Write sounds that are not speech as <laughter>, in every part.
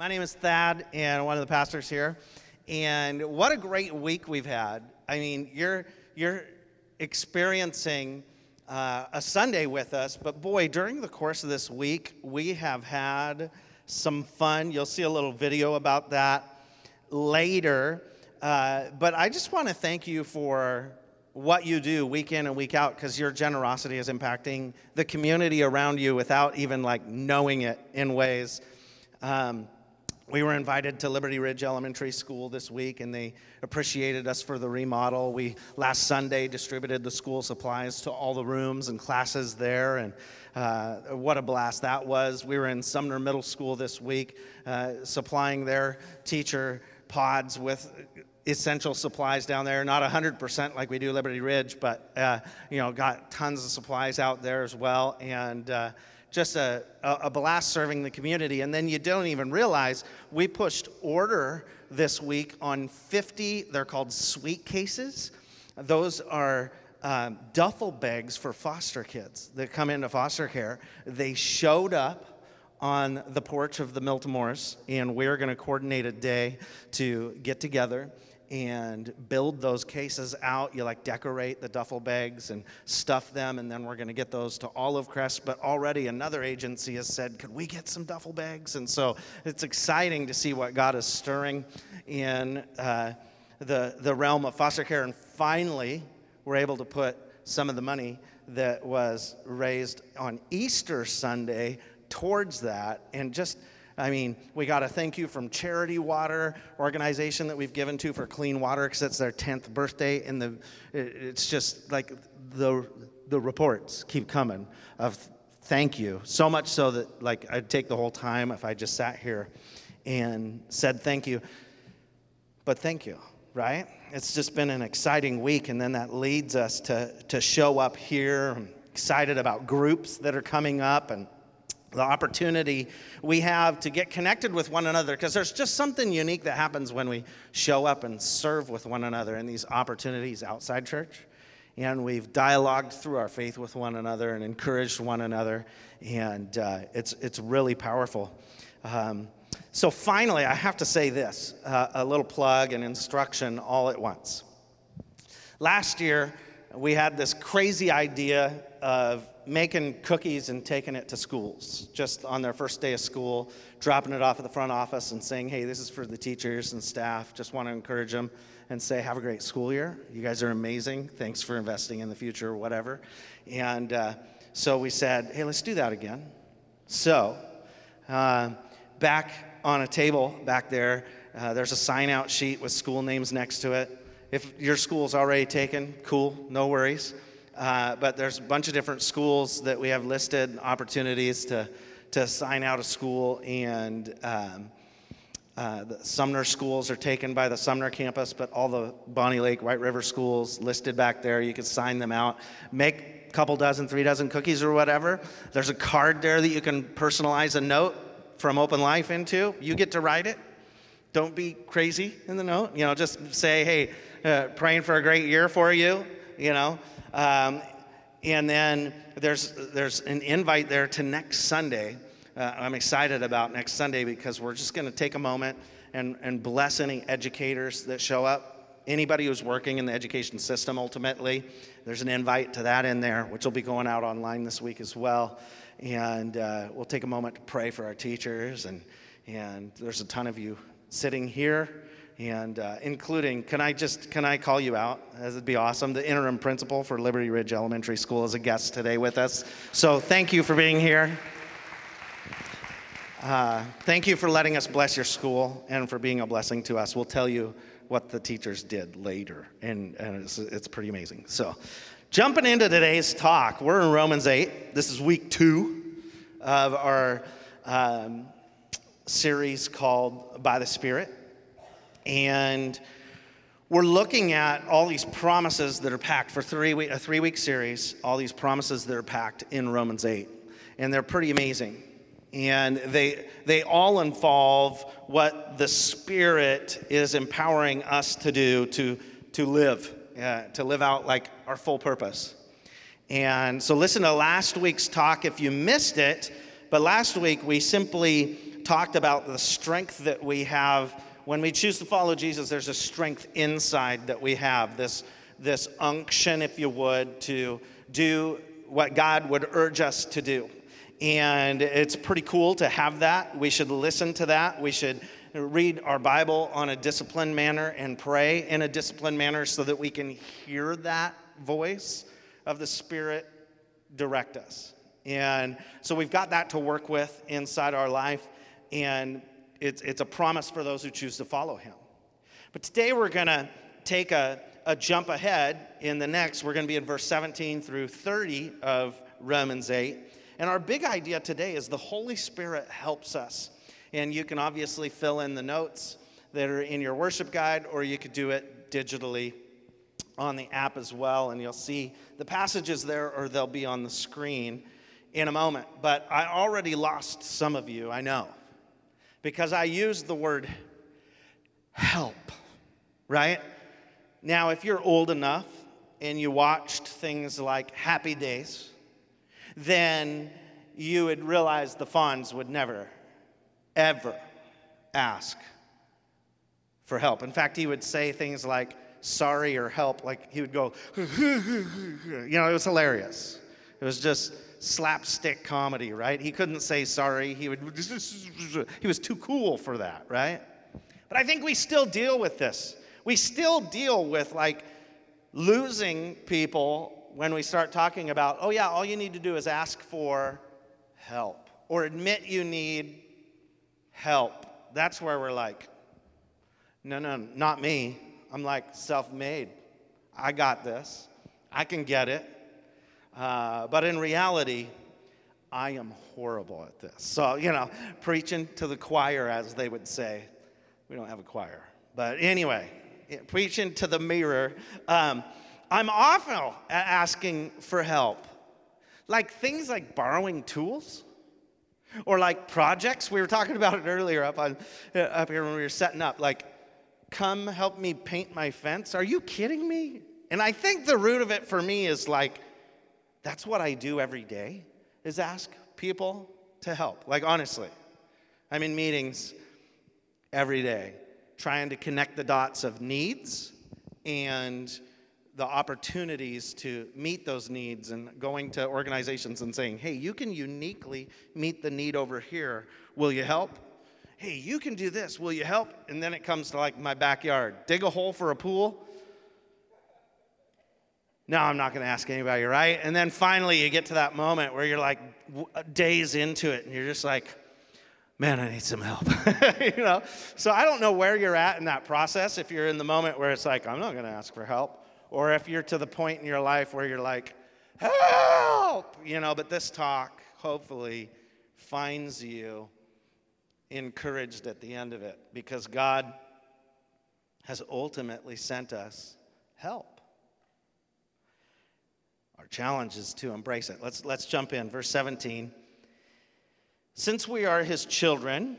My name is Thad, and one of the pastors here. And what a great week we've had. I mean, you're you're experiencing uh, a Sunday with us, but boy, during the course of this week, we have had some fun. You'll see a little video about that later. Uh, but I just want to thank you for what you do week in and week out because your generosity is impacting the community around you without even like knowing it in ways. Um, we were invited to Liberty Ridge Elementary School this week, and they appreciated us for the remodel. We last Sunday distributed the school supplies to all the rooms and classes there, and uh, what a blast that was. We were in Sumner Middle School this week, uh, supplying their teacher pods with essential supplies down there. Not 100% like we do Liberty Ridge, but uh, you know, got tons of supplies out there as well, and uh, just a, a blast serving the community. And then you don't even realize we pushed order this week on 50, they're called sweet cases. Those are um, duffel bags for foster kids that come into foster care. They showed up on the porch of the Miltimores, and we're going to coordinate a day to get together and build those cases out. You like decorate the duffel bags and stuff them, and then we're going to get those to Olive Crest. But already another agency has said, Could we get some duffel bags? And so it's exciting to see what God is stirring in uh, the, the realm of foster care. And finally, we're able to put some of the money that was raised on Easter Sunday towards that and just I mean, we got a thank you from Charity Water organization that we've given to for clean water because it's their 10th birthday. And the, it's just like the, the reports keep coming of thank you. So much so that like I'd take the whole time if I just sat here and said thank you. But thank you, right? It's just been an exciting week. And then that leads us to, to show up here. Excited about groups that are coming up and the opportunity we have to get connected with one another because there's just something unique that happens when we show up and serve with one another in these opportunities outside church. And we've dialogued through our faith with one another and encouraged one another, and uh, it's, it's really powerful. Um, so, finally, I have to say this uh, a little plug and instruction all at once. Last year, we had this crazy idea of making cookies and taking it to schools just on their first day of school, dropping it off at the front office and saying, hey, this is for the teachers and staff. Just want to encourage them and say, have a great school year. You guys are amazing. Thanks for investing in the future or whatever. And uh, so we said, hey, let's do that again. So, uh, back on a table back there, uh, there's a sign out sheet with school names next to it. If your school's already taken, cool, no worries. Uh, but there's a bunch of different schools that we have listed, opportunities to, to sign out a school. And um, uh, the Sumner schools are taken by the Sumner campus, but all the Bonney Lake, White River schools listed back there, you can sign them out. Make a couple dozen, three dozen cookies or whatever. There's a card there that you can personalize a note from Open Life into. You get to write it. Don't be crazy in the note. You know, just say, hey, uh, praying for a great year for you, you know. Um, and then there's, there's an invite there to next Sunday. Uh, I'm excited about next Sunday because we're just going to take a moment and, and bless any educators that show up. Anybody who's working in the education system, ultimately, there's an invite to that in there, which will be going out online this week as well. And uh, we'll take a moment to pray for our teachers. And, and there's a ton of you sitting here and uh, including can i just can i call you out? As it'd be awesome. The interim principal for liberty ridge elementary school is a guest today with us. So thank you for being here. Uh, thank you for letting us bless your school and for being a blessing to us. We'll tell you what the teachers did later and, and it's, it's pretty amazing. So jumping into today's talk we're in romans 8 this is week two of our um, series called by the spirit and we're looking at all these promises that are packed for three week, a three week series, all these promises that are packed in Romans 8. And they're pretty amazing. And they, they all involve what the Spirit is empowering us to do to, to live, uh, to live out like our full purpose. And so listen to last week's talk if you missed it. But last week we simply talked about the strength that we have when we choose to follow Jesus. There's a strength inside that we have, this, this unction, if you would, to do what God would urge us to do. And it's pretty cool to have that. We should listen to that. We should read our Bible on a disciplined manner and pray in a disciplined manner so that we can hear that voice of the Spirit direct us. And so we've got that to work with inside our life, and it's, it's a promise for those who choose to follow Him. But today we're going to take a, a jump ahead in the next. We're going to be in verse 17 through 30 of Romans 8. And our big idea today is the Holy Spirit helps us. And you can obviously fill in the notes that are in your worship guide, or you could do it digitally on the app as well. And you'll see the passages there, or they'll be on the screen in a moment. But I already lost some of you, I know, because I used the word help, right? Now, if you're old enough and you watched things like Happy Days, then you would realize the Fonz would never, ever ask for help. In fact, he would say things like sorry or help, like he would go, <laughs> you know, it was hilarious. It was just slapstick comedy, right? He couldn't say sorry. He would he was too cool for that, right? But I think we still deal with this. We still deal with like losing people when we start talking about, oh yeah, all you need to do is ask for help or admit you need help. That's where we're like, no, no, not me. I'm like self made. I got this. I can get it. Uh, but in reality, I am horrible at this. So, you know, preaching to the choir, as they would say. We don't have a choir. But anyway, preaching to the mirror. Um, I'm often asking for help. Like things like borrowing tools or like projects. We were talking about it earlier up, on, uh, up here when we were setting up. Like, come help me paint my fence. Are you kidding me? And I think the root of it for me is like, that's what I do every day is ask people to help. Like honestly, I'm in meetings every day trying to connect the dots of needs and the opportunities to meet those needs and going to organizations and saying, hey, you can uniquely meet the need over here. Will you help? Hey, you can do this. Will you help? And then it comes to like my backyard dig a hole for a pool. No, I'm not going to ask anybody, right? And then finally, you get to that moment where you're like days into it and you're just like, man, I need some help. <laughs> you know? So I don't know where you're at in that process. If you're in the moment where it's like, I'm not going to ask for help, or if you're to the point in your life where you're like, help, you know, but this talk hopefully finds you encouraged at the end of it because God has ultimately sent us help. Our challenge is to embrace it. Let's, let's jump in. Verse 17. Since we are his children,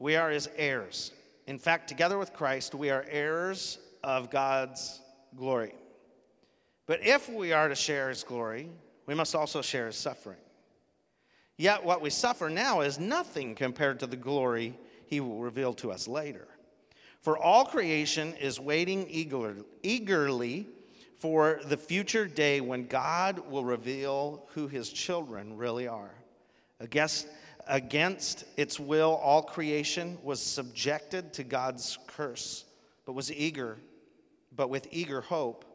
we are his heirs. In fact, together with Christ, we are heirs of God's glory. But if we are to share his glory, we must also share his suffering. Yet what we suffer now is nothing compared to the glory he will reveal to us later. For all creation is waiting eagerly for the future day when God will reveal who his children really are. Against, against its will, all creation was subjected to God's curse, but was eager, but with eager hope.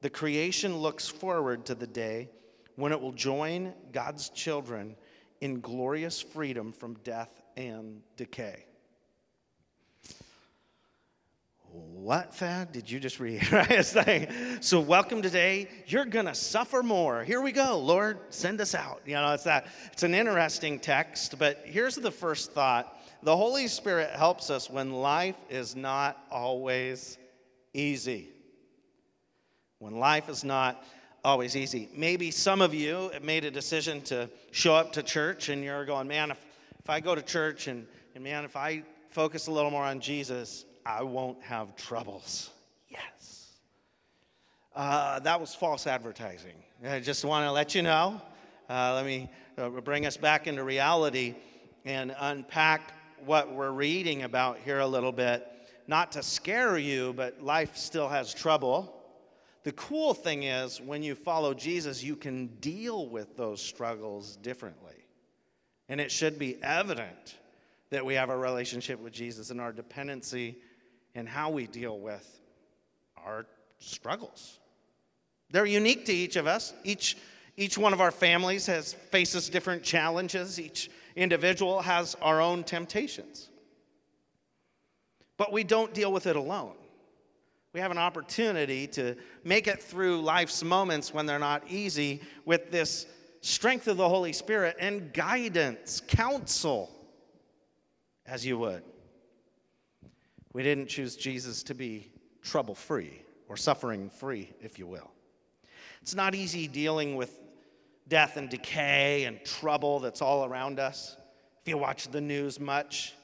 The creation looks forward to the day when it will join God's children in glorious freedom from death and decay. What Thad did you just read? <laughs> right? It's like, so welcome today. You're gonna suffer more. Here we go, Lord, send us out. You know, it's that. It's an interesting text, but here's the first thought: the Holy Spirit helps us when life is not always easy. When life is not always easy. Maybe some of you have made a decision to show up to church, and you're going, man, if if I go to church and and man, if I focus a little more on Jesus, I won't have troubles. Yes. Uh, that was false advertising. I just want to let you know. Uh, let me uh, bring us back into reality. and unpack what we're reading about here a little bit. Not to scare you, but life still has trouble. The cool thing is, when you follow Jesus, you can deal with those struggles differently. And it should be evident that we have a relationship with Jesus and our dependency and how we deal with our struggles. They're unique to each of us. Each, each one of our families has faces different challenges. Each individual has our own temptations. But we don't deal with it alone. We have an opportunity to make it through life's moments when they're not easy with this strength of the Holy Spirit and guidance, counsel, as you would. We didn't choose Jesus to be trouble free or suffering free, if you will. It's not easy dealing with death and decay and trouble that's all around us. If you watch the news much,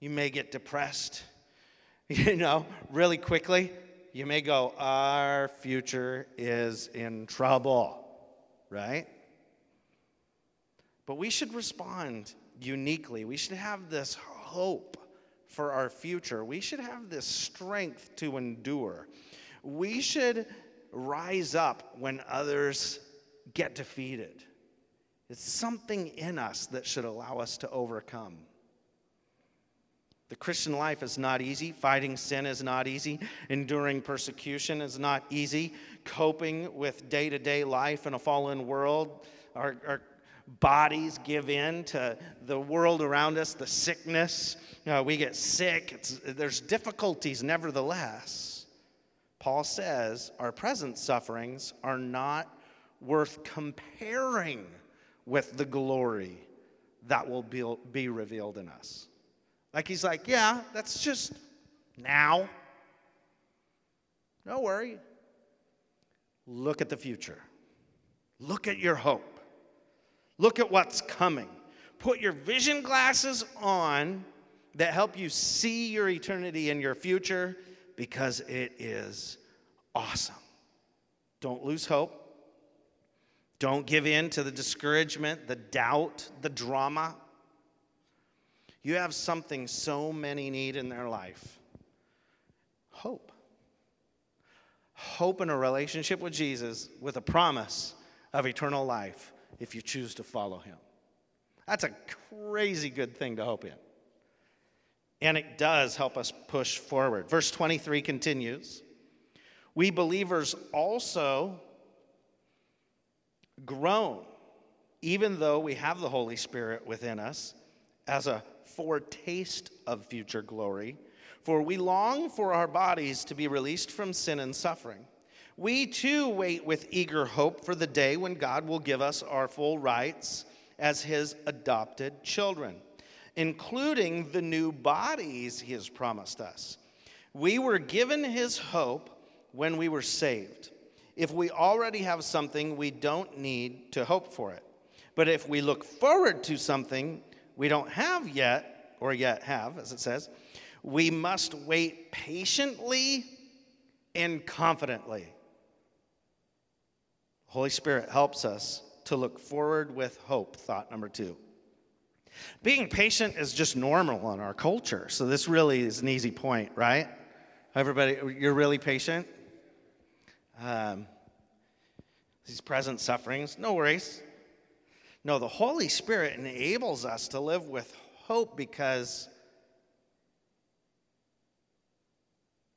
you may get depressed. <laughs> You know, really quickly, you may go, Our future is in trouble, right? But we should respond uniquely. We should have this hope for our future. We should have this strength to endure. We should rise up when others get defeated. It's something in us that should allow us to overcome. The Christian life is not easy. Fighting sin is not easy. Enduring persecution is not easy. Coping with day to day life in a fallen world, our, our, bodies give in to the world around us, the sickness. You know, we get sick. There's difficulties, nevertheless. Paul says our present sufferings are not worth comparing with the glory that will be, be revealed in us. Like he's like, yeah, that's just now. No worry. Look at the future. Look at your hope. Look at what's coming. Put your vision glasses on that help you see your eternity and your future because it is awesome. Don't lose hope. Don't give in to the discouragement, the doubt, the drama. You have something so many need in their life hope. Hope in a relationship with Jesus with a promise of eternal life if you choose to follow him. That's a crazy good thing to hope in. And it does help us push forward. Verse 23 continues We believers also groan, even though we have the Holy Spirit within us, as a foretaste of future glory. For we long for our bodies to be released from sin and suffering we too wait with eager hope for the day when God will give us our full rights as His adopted children, including the new bodies He has promised us. We were given His hope when we were saved. If we already have something, we don't need to hope for it. But if we look forward to something we don't have yet, or yet have, as it says, we must wait patiently and confidently. Holy Spirit helps us to look forward with hope, thought number two. Being patient is just normal in our culture. So, this really is an easy point, right? Everybody, you're really patient? Um, these present sufferings, no worries. No, the Holy Spirit enables us to live with hope because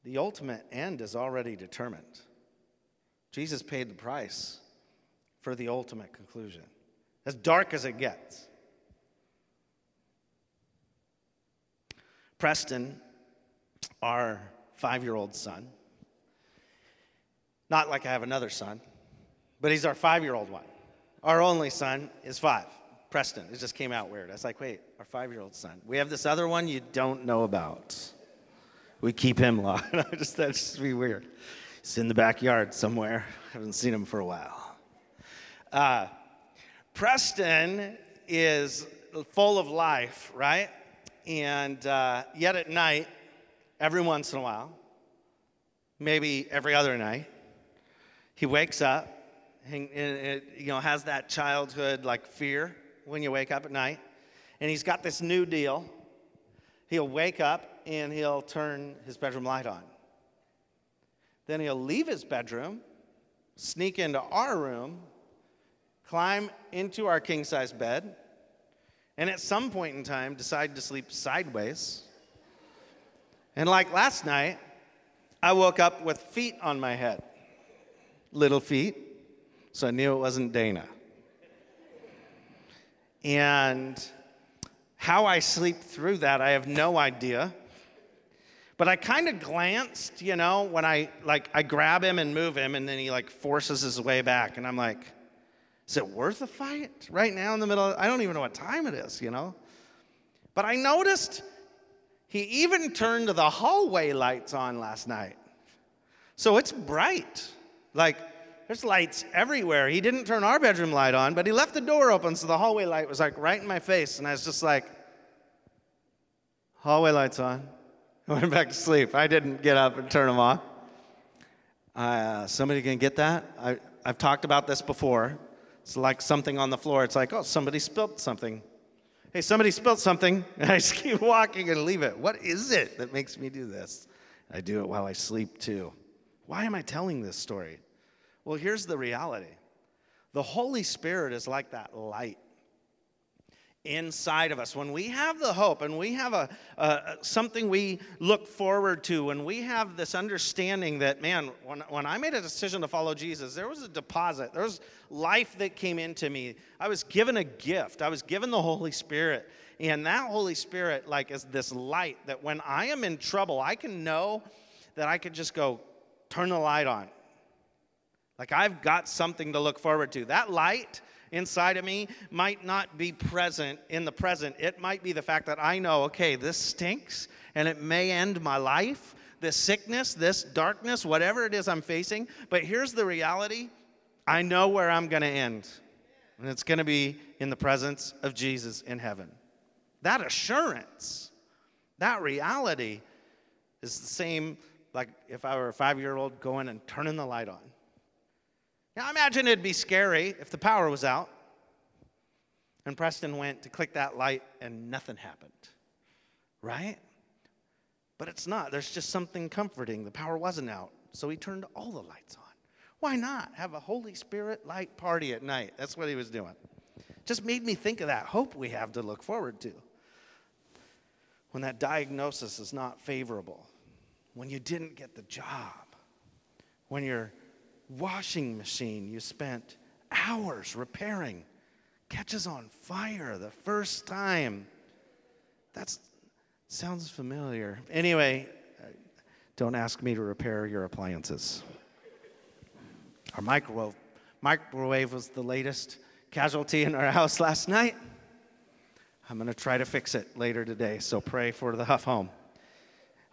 the ultimate end is already determined. Jesus paid the price for the ultimate conclusion, as dark as it gets. Preston, our five year old son, not like I have another son, but he's our five year old one. Our only son is five. Preston. It just came out weird. I was like, wait, our five year old son. We have this other one you don't know about. We keep him <laughs> locked. <laughs> just, that's just be weird. He's in the backyard somewhere. Haven't seen him for a while. Uh, Preston is full of life, right? And uh, yet at night, every once in a while, maybe every other night, he wakes up and, and you know has that childhood like fear when you wake up at night, and he's got this new deal. He'll wake up and he'll turn his bedroom light on. Then he'll leave his bedroom, sneak into our room, climb into our king size bed, and at some point in time decide to sleep sideways. And like last night, I woke up with feet on my head, little feet, so I knew it wasn't Dana. And how I sleep through that, I have no idea. But I kind of glanced, you know, when I like I grab him and move him, and then he like forces his way back, and I'm like, is it worth a fight right now in the middle? Of, I don't even know what time it is, you know. But I noticed he even turned the hallway lights on last night, so it's bright. Like there's lights everywhere. He didn't turn our bedroom light on, but he left the door open, so the hallway light was like right in my face. And I was just like, hallway lights on. <laughs> I went back to sleep. I didn't get up and turn them off. Uh, somebody can get that? I, I've talked about this before. It's like something on the floor. It's like, oh, somebody spilled something. Hey, somebody spilled something. And <laughs> I just keep walking and leave it. What is it that makes me do this? I do it while I sleep too. Why am I telling this story? Well, here's the reality the Holy Spirit is like that light inside of us. When we have the hope and we have a, a, something we look forward to, when we have this understanding that, man, when, when I made a decision to follow Jesus, there was a deposit, there was life that came into me. I was given a gift, I was given the Holy Spirit. And that Holy Spirit, like, is this light that when I am in trouble, I can know that I could just go, turn the light on like I've got something to look forward to. That light inside of me might not be present in the present. It might be the fact that I know, okay, this stinks and it may end my life, this sickness, this darkness, whatever it is I'm facing. But here's the reality I know where I'm going to end, and it's going to be in the presence of Jesus in heaven. That assurance, that reality is the same like if I were a five year old going and turning the light on. Now, imagine it'd be scary if the power was out and Preston went to click that light and nothing happened, right? But it's not. There's just something comforting. The power wasn't out, so he turned all the lights on. Why not have a Holy Spirit light party at night? That's what he was doing. Just made me think of that hope we have to look forward to. When that diagnosis is not favorable, when you didn't get the job, when you're washing machine you spent hours repairing catches on fire the first time. That sounds familiar. Anyway, uh, don't ask me to repair your appliances. Our microwave, microwave was the latest casualty in our house last night. I'm going to try to fix it later today, so pray for the Huff home.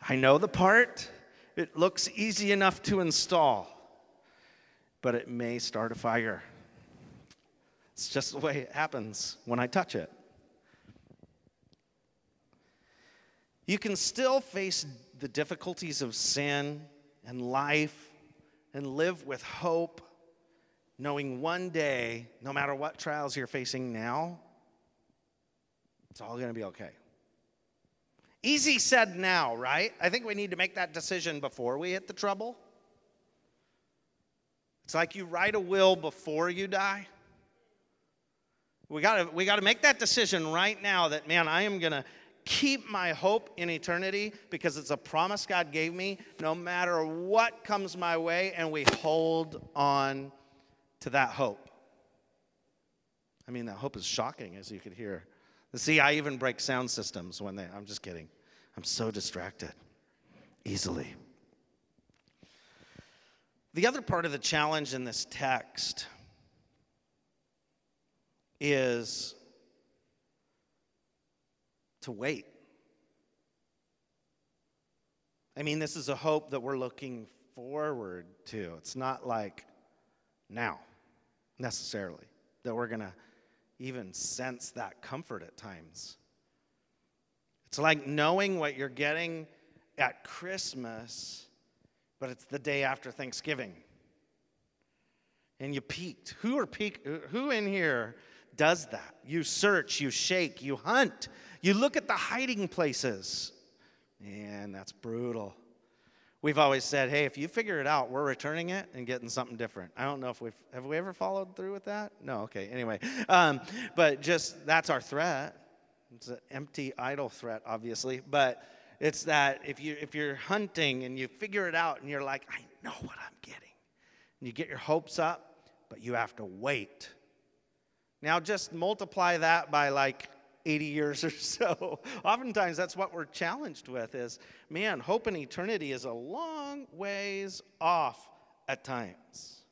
I know the part, it looks easy enough to install but it may start a fire. It's just the way it happens when I touch it. You can still face the difficulties of sin and life and live with hope, knowing one day, no matter what trials you're facing now, it's all going to be okay. Easy said now, right? I think we need to make that decision before we hit the trouble. It's like you write a will before you die. We got we to make that decision right now that, man, I am going to keep my hope in eternity because it's a promise God gave me no matter what comes my way, and we hold on to that hope. I mean, that hope is shocking, as you could hear. See, I even break sound systems when they, I'm just kidding. I'm so distracted easily. The other part of the challenge in this text is to wait. I mean, this is a hope that we're looking forward to. It's not like now, necessarily, that we're going to even sense that comfort at times. It's like knowing what you're getting at Christmas but it's the day after Thanksgiving. And you peeked. Who are peek who in here does that. You search, you shake, you hunt, you look at the hiding places. And that's brutal. We've always said, hey, if you figure it out, we're returning it and getting something different. I don't know if we've, have we ever followed through with that? No, okay, anyway. Um, but just, that's our threat. It's an empty, idle threat, obviously. But it's that if, you, if you're hunting and you figure it out and you're like, I know what I'm getting, and you get your hopes up, but you have to wait. Now, just multiply that by like 80 years or <laughs> so. Oftentimes, that's what we're challenged with is, man, hope in eternity is a long ways off at times.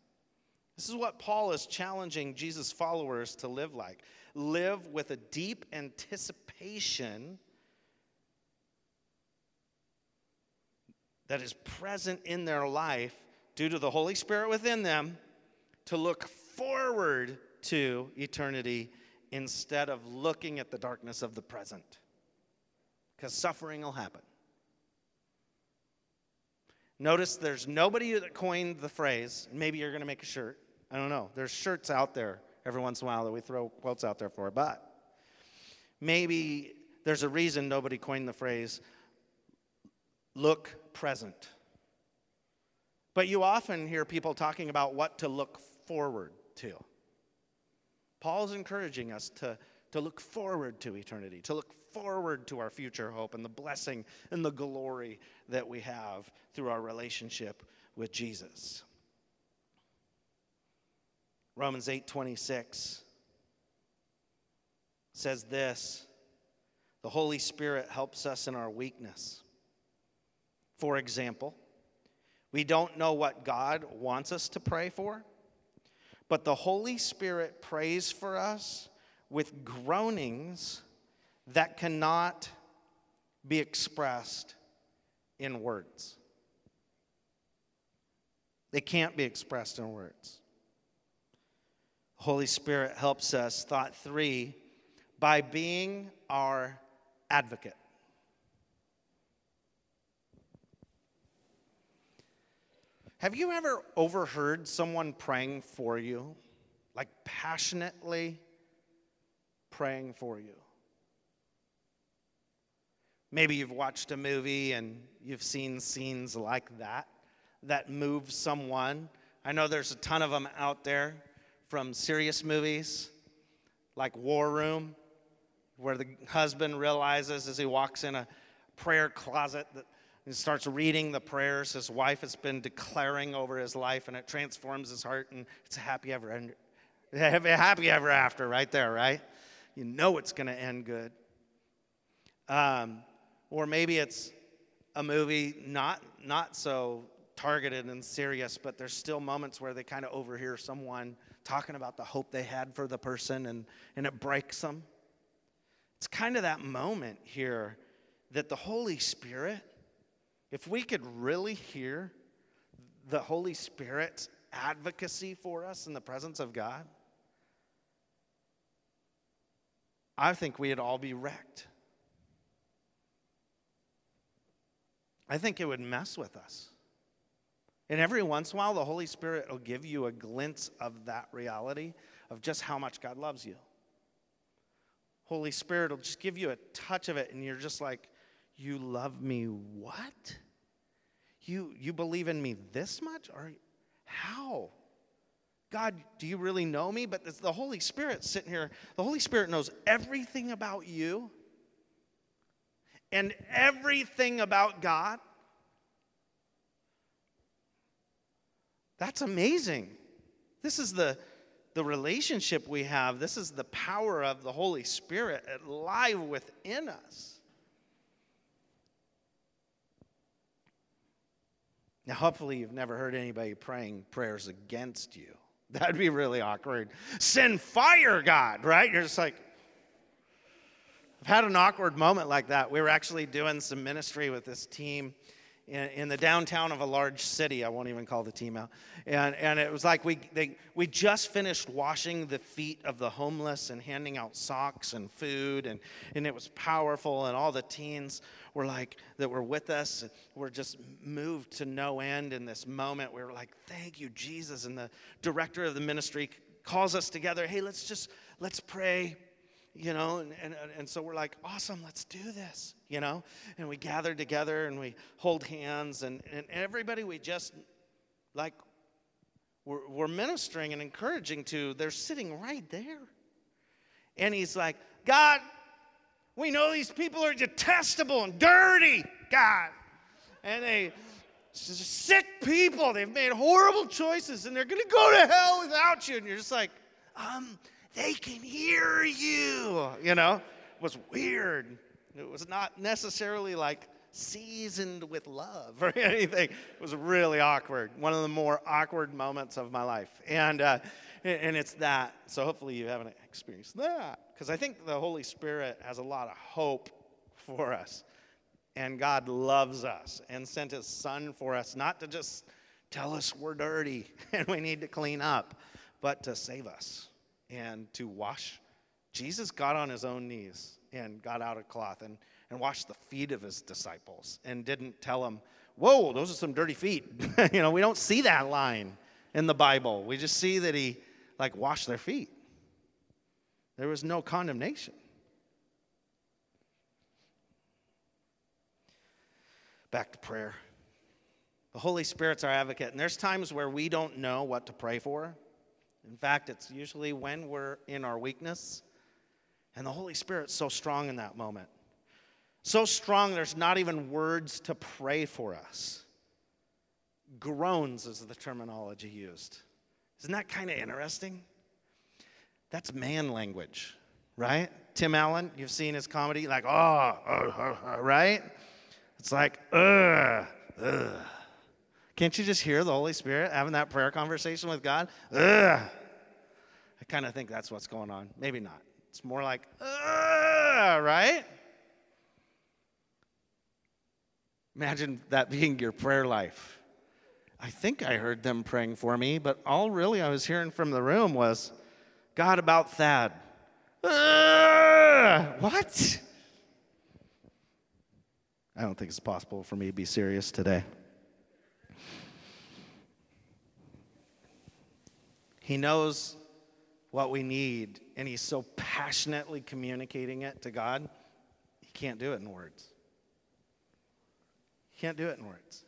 This is what Paul is challenging Jesus' followers to live like. Live with a deep anticipation that is present in their life due to the Holy Spirit within them to look forward to eternity instead of looking at the darkness of the present. Because suffering will happen. Notice there's nobody that coined the phrase, maybe you're going to make a shirt. I don't know. There's shirts out there every once in a while that we throw quotes out there for, but maybe there's a reason nobody coined the phrase, look present. But you often hear people talking about what to look forward to. Paul's encouraging us to, to look forward to eternity, to look forward to our future hope and the blessing and the glory that we have through our relationship with Jesus. Romans 8:26 says this, the Holy Spirit helps us in our weakness. For example, we don't know what God wants us to pray for, but the Holy Spirit prays for us with groanings that cannot be expressed in words. They can't be expressed in words. Holy Spirit helps us, thought three, by being our advocate. Have you ever overheard someone praying for you? Like passionately praying for you? Maybe you've watched a movie and you've seen scenes like that that move someone. I know there's a ton of them out there from serious movies like War Room, where the husband realizes as he walks in a prayer closet that he starts reading the prayers his wife has been declaring over his life, and it transforms his heart, and it's a happy ever end, <laughs> happy ever after, right there, right? You know it's going to end good. Um, or maybe it's a movie not not so targeted and serious, but there's still moments where they kind of overhear someone talking about the hope they had for the person, and and it breaks them. It's kind of that moment here that the Holy Spirit if we could really hear the Holy Spirit's advocacy for us in the presence of God, I think we'd all be wrecked. I think it would mess with us. And every once in a while, the Holy Spirit will give you a glimpse of that reality of just how much God loves you. Holy Spirit will just give you a touch of it, and you're just like, You love me what? You, you believe in me this much? Or how? God, do you really know me? But the Holy Spirit sitting here. The Holy Spirit knows everything about you and everything about God. That's amazing. This is the, the relationship we have. This is the power of the Holy Spirit alive within us. Now, hopefully, you've never heard anybody praying prayers against you. <laughs> That'd be really awkward. Send fire, God, right? You're just like, I've had an awkward moment like that. We were actually doing some ministry with this team in, in, the downtown of a large city. I won't even call the team out. And, and it was like we, they, we just finished washing the feet of the homeless and handing out socks and food, and, and it was powerful. And all the teens were like, that were with us, were just moved to no end in this moment. We were like, thank you, Jesus. And the director of the ministry calls us together hey let's just let's pray you know and, and, and so we're like awesome let's do this you know? And we gather together and we hold hands and, and everybody we just like we're, we're ministering and encouraging to they're sitting right there. And he's like god we know these people are detestable and dirty god. And they sick people they've made horrible choices and they're going to go to hell without you. And you're just like um they can hear you. You know, it was weird. It was not necessarily like seasoned with love <laughs> or anything. It was really awkward. One of the more awkward moments of my life. And, uh, and it's that. So hopefully you haven't experienced that. Because I think the Holy Spirit has a lot of hope for us. And God loves us and sent his son for us, not to just tell us we're dirty <laughs> and we need to clean up, but to save us and to wash. Jesus got on his own knees and got out a cloth and, and washed the feet of his disciples and didn't tell them, Whoa, those are some dirty feet. <laughs> you know, we don't see that line in the Bible. We just see that he like washed their feet. There was no condemnation. Back to prayer. The Holy Spirit's our advocate, and there's times where we don't know what to pray for. In fact, it's usually when we're in our weakness. And the Holy Spirit's so strong in that moment. So strong, there's not even words to pray for us. Groans is the terminology used. Isn't that kind of interesting? That's man language, right? Tim Allen, you've seen his comedy, like, oh, uh, uh, right? It's like, ugh, ugh. Can't you just hear the Holy Spirit having that prayer conversation with God? Ugh. I kind of think that's what's going on. Maybe not. It's more like, Ugh, right? Imagine that being your prayer life. I think I heard them praying for me, but all really I was hearing from the room was, God about Thad. Ugh, what? I don't think it's possible for me to be serious today. He knows what we need, and He's so passionately communicating it to God, He can't do it in words. He can't do it in words.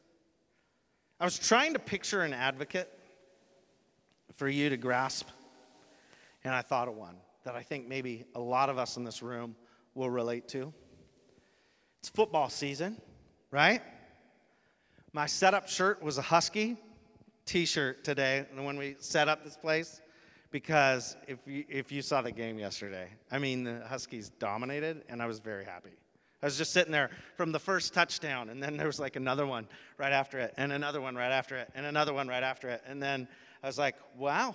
I was trying to picture an advocate for you to grasp, and I thought of one that I think maybe a lot of us in this room will relate to. It's football season, right? My setup shirt was a Husky T-shirt today when we set up this place because if you, if you saw the game yesterday, I mean the Huskies dominated, and I was very happy. I was just sitting there from the first touchdown, and then there was like another one right after it, and another one right after it, and another one right after it, and then I was like, wow,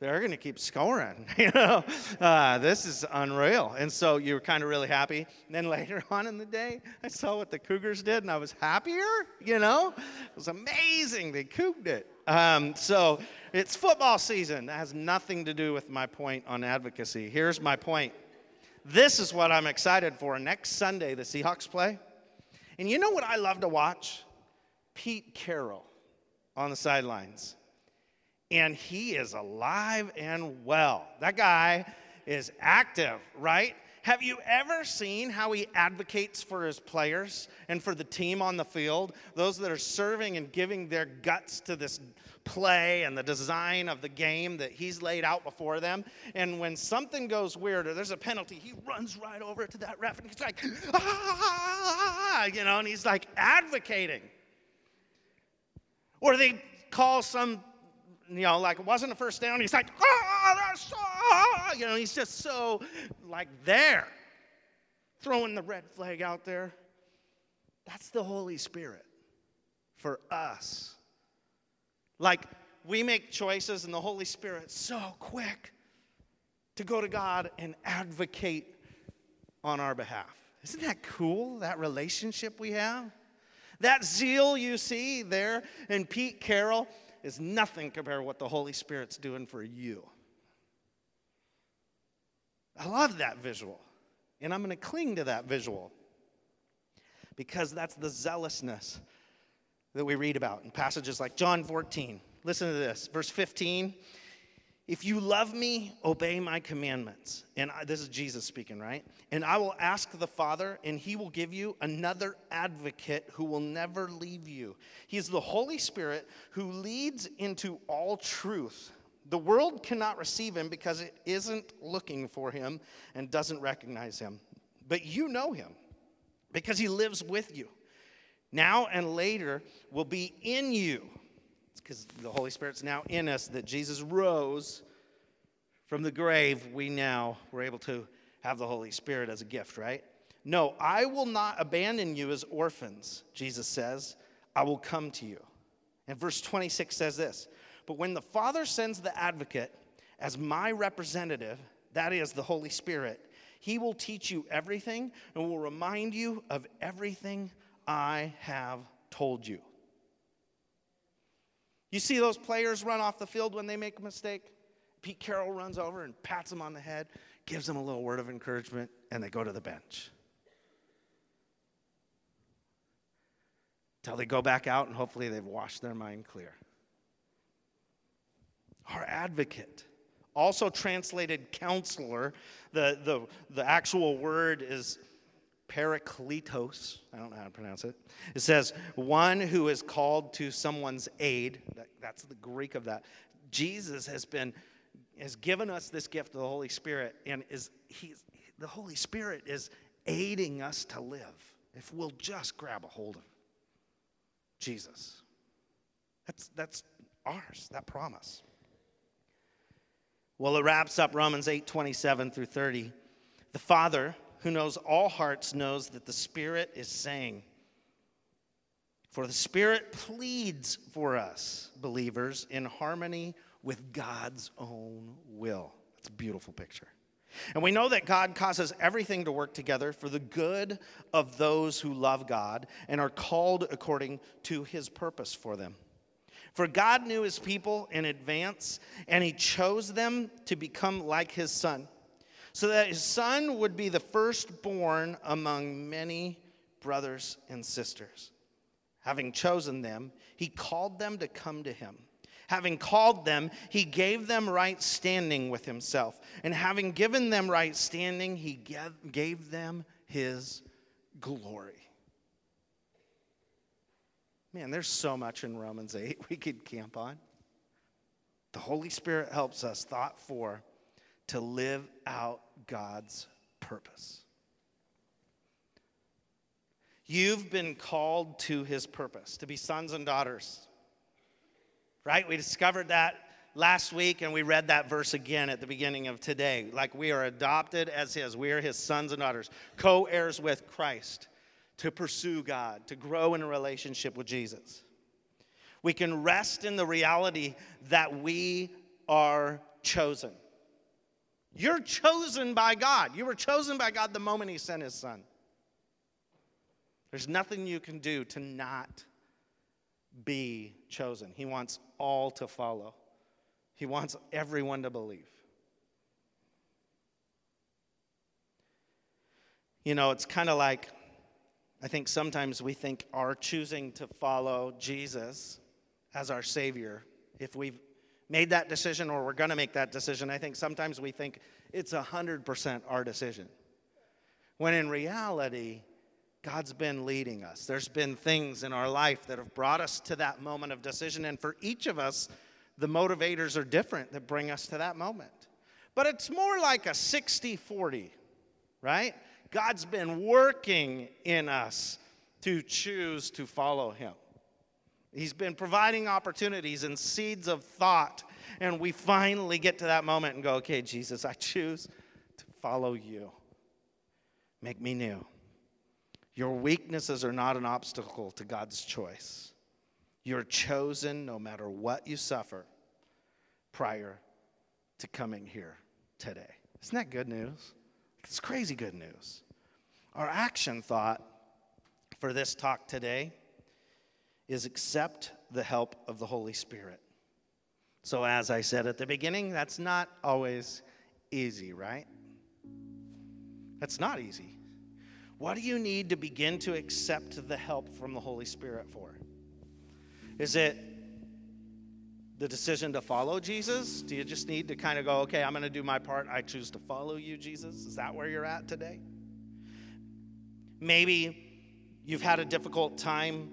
they're going to keep scoring. <laughs> you know, uh, this is unreal. And so you were kind of really happy. And then later <laughs> on in the day, I saw what the Cougars did, and I was happier. You know, it was amazing. They couged it. Um, so it's football season. That has nothing to do with my point on advocacy. Here's my point. This is what I'm excited for. Next Sunday, the Seahawks play. And you know what I love to watch? Pete Carroll on the sidelines and he is alive and well. That guy is active, right? Have you ever seen how he advocates for his players and for the team on the field? Those that are serving and giving their guts to this play and the design of the game that he's laid out before them. And when something goes weird or there's a penalty, he runs right over to that ref and he's like, ah, you know, and he's like advocating. Or they call some you know, like it wasn't a first down. He's like, ah, that's, ah, you know, he's just so like there, throwing the red flag out there. That's the Holy Spirit for us. Like we make choices, and the Holy Spirit's so quick to go to God and advocate on our behalf. Isn't that cool, that relationship we have? That zeal you see there in Pete Carroll is nothing compared to what the Holy Spirit's doing for you. I love that visual, and I'm going to cling to that visual because that's the zealousness that we read about in passages like John 14. Listen to this, verse 15. If you love me, obey my commandments. And I, this is Jesus speaking, right? And I will ask the Father, and he will give you another advocate who will never leave you. He is the Holy Spirit who leads into all truth. The world cannot receive him because it isn't looking for him and doesn't recognize him. But you know him because he lives with you. Now and later will be in you because the Holy Spirit's now in us, that Jesus rose from the grave, we now were able to have the Holy Spirit as a gift, right? No, I will not abandon you as orphans, Jesus says. I will come to you. And verse 26 says this But when the Father sends the advocate as my representative, that is the Holy Spirit, he will teach you everything and will remind you of everything I have told you. You see those players run off the field when they make a mistake? Pete Carroll runs over and pats them on the head, gives them a little word of encouragement, and they go to the bench. Till they go back out and hopefully they've washed their mind clear. Our advocate, also translated counselor, the, the, the actual word is parakletos. I don't know how to pronounce it. It says, one who is called to someone's aid. That, that's the Greek of that. Jesus has been has given us this gift of the Holy Spirit, and is he's the Holy Spirit is aiding us to live if we'll just grab a hold of Jesus. That's that's ours, that promise. Well, it wraps up Romans 8, 27 through 30. The Father who knows all hearts knows that the Spirit is saying, For the Spirit pleads for us, believers, in harmony with God's own will. That's a beautiful picture. And we know that God causes everything to work together for the good of those who love God and are called according to his purpose for them. For God knew his people in advance, and he chose them to become like his son so that his son would be the firstborn among many brothers and sisters. Having chosen them, he called them to come to him. Having called them, he gave them right standing with himself. And having given them right standing, he gave them his glory. Man, there's so much in Romans 8 <laughs> we could camp on. The Holy Spirit helps us, thought for, to live out God's purpose. You've been called to his purpose, to be sons and daughters. Right? We discovered that last week and we read that verse again at the beginning of today. Like we are adopted as his, we are his sons and daughters, co heirs with Christ to pursue God, to grow in a relationship with Jesus. We can rest in the reality that we are chosen. You're chosen by God. You were chosen by God the moment He sent His Son. There's nothing you can do to not be chosen. He wants all to follow, He wants everyone to believe. You know, it's kind of like I think sometimes we think our choosing to follow Jesus as our Savior, if we've made that decision or we're going to make that decision, I think sometimes we think it's 100% our decision. When in reality, God's been leading us. There's been things in our life that have brought us to that moment of decision. And for each of us, the motivators are different that bring us to that moment. But it's more like a 60 40, right? God's been working in us to choose to follow Him. He's been providing opportunities and seeds of thought. And we finally get to that moment and go, okay, Jesus, I choose to follow you. Make me new. Your weaknesses are not an obstacle to God's choice. You're chosen no matter what you suffer prior to coming here today. Isn't that good news? It's crazy good news. Our action thought for this talk today is accept the help of the Holy Spirit. So, as I said at the beginning, that's not always easy, right? That's not easy. What do you need to begin to accept the help from the Holy Spirit for? Is it the decision to follow Jesus? Do you just need to kind of go, okay, I'm going to do my part. I choose to follow you, Jesus? Is that where you're at today? Maybe you've had a difficult time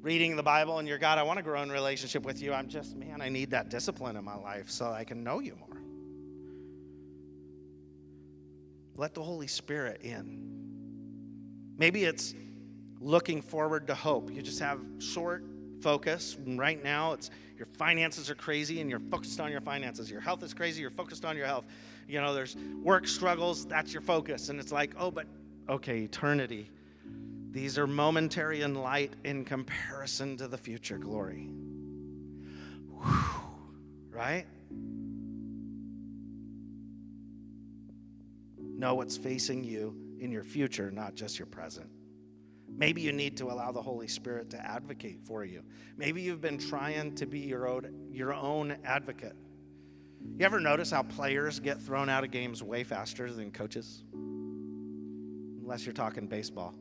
reading the Bible and you're God, I want to grow in relationship with you. I'm just, man, I need that discipline in my life so I can know you more. Let the Holy Spirit in. Maybe it's looking forward to hope. You just have short focus. Right now, it's your finances are crazy and you're focused on your finances. Your health is crazy, you're focused on your health. You know, there's work struggles, that's your focus. And it's like, oh, but okay, eternity. These are momentary and light in comparison to the future glory. Whew, right? Know what's facing you in your future, not just your present. Maybe you need to allow the Holy Spirit to advocate for you. Maybe you've been trying to be your own, your own advocate. You ever notice how players get thrown out of games way faster than coaches? Unless you're talking baseball.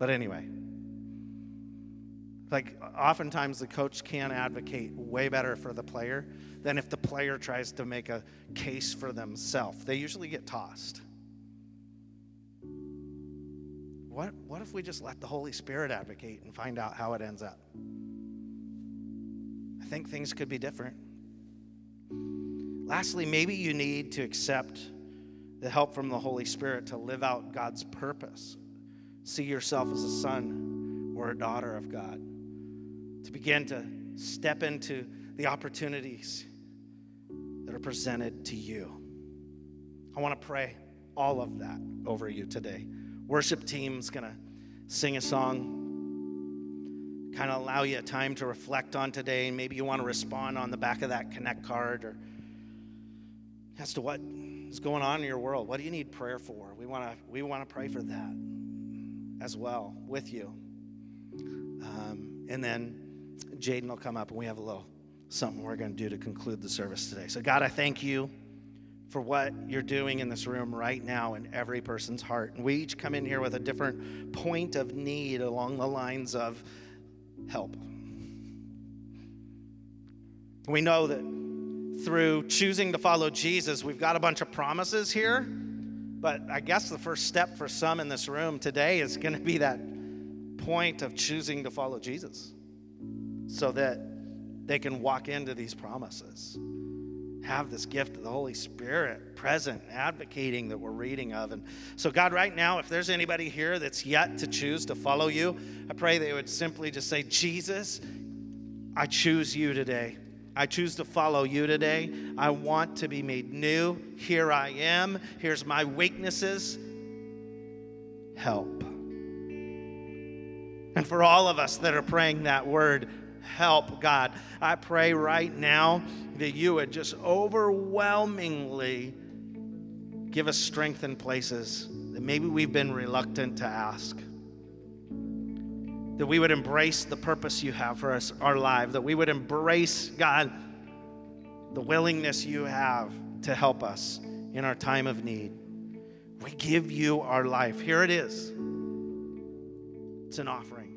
But anyway, like oftentimes the coach can advocate way better for the player than if the player tries to make a case for themselves. They usually get tossed. What, what if we just let the Holy Spirit advocate and find out how it ends up? I think things could be different. Lastly, maybe you need to accept the help from the Holy Spirit to live out God's purpose. See yourself as a son or a daughter of God. To begin to step into the opportunities that are presented to you. I want to pray all of that over you today worship team's going to sing a song, kind of allow you time to reflect on today. Maybe you want to respond on the back of that Connect card or as to what is going on in your world. What do you need prayer for? We want to we want to pray for that as well with you. Um, and then Jaden will come up and we have a little something we're going to do to conclude the service today. So, God, I thank you for what you're doing in this room right now in every person's heart. And we each come in here with a different point of need along the lines of help. We know that through choosing to follow Jesus, we've got a bunch of promises here. But I guess the first step for some in this room today is going to be that point of choosing to follow Jesus so that they can walk into these promises have this gift of the Holy Spirit present, advocating that we're reading of. And so, God, right now, if there's anybody here that's yet to choose to follow you, I pray they would simply just say, Jesus, I choose you today. I choose to follow you today. I want to be made new. Here I am. Here's my weaknesses. Help. And for all of us that are praying that word, help, God. I pray right now that you would just overwhelmingly give us strength in places that maybe we've been reluctant to ask. That we would embrace the purpose you have for us, our life, that we would embrace, God, the willingness you have to help us in our time of need. We give you our life. Here it is. It's an offering.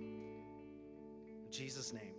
In Jesus' name.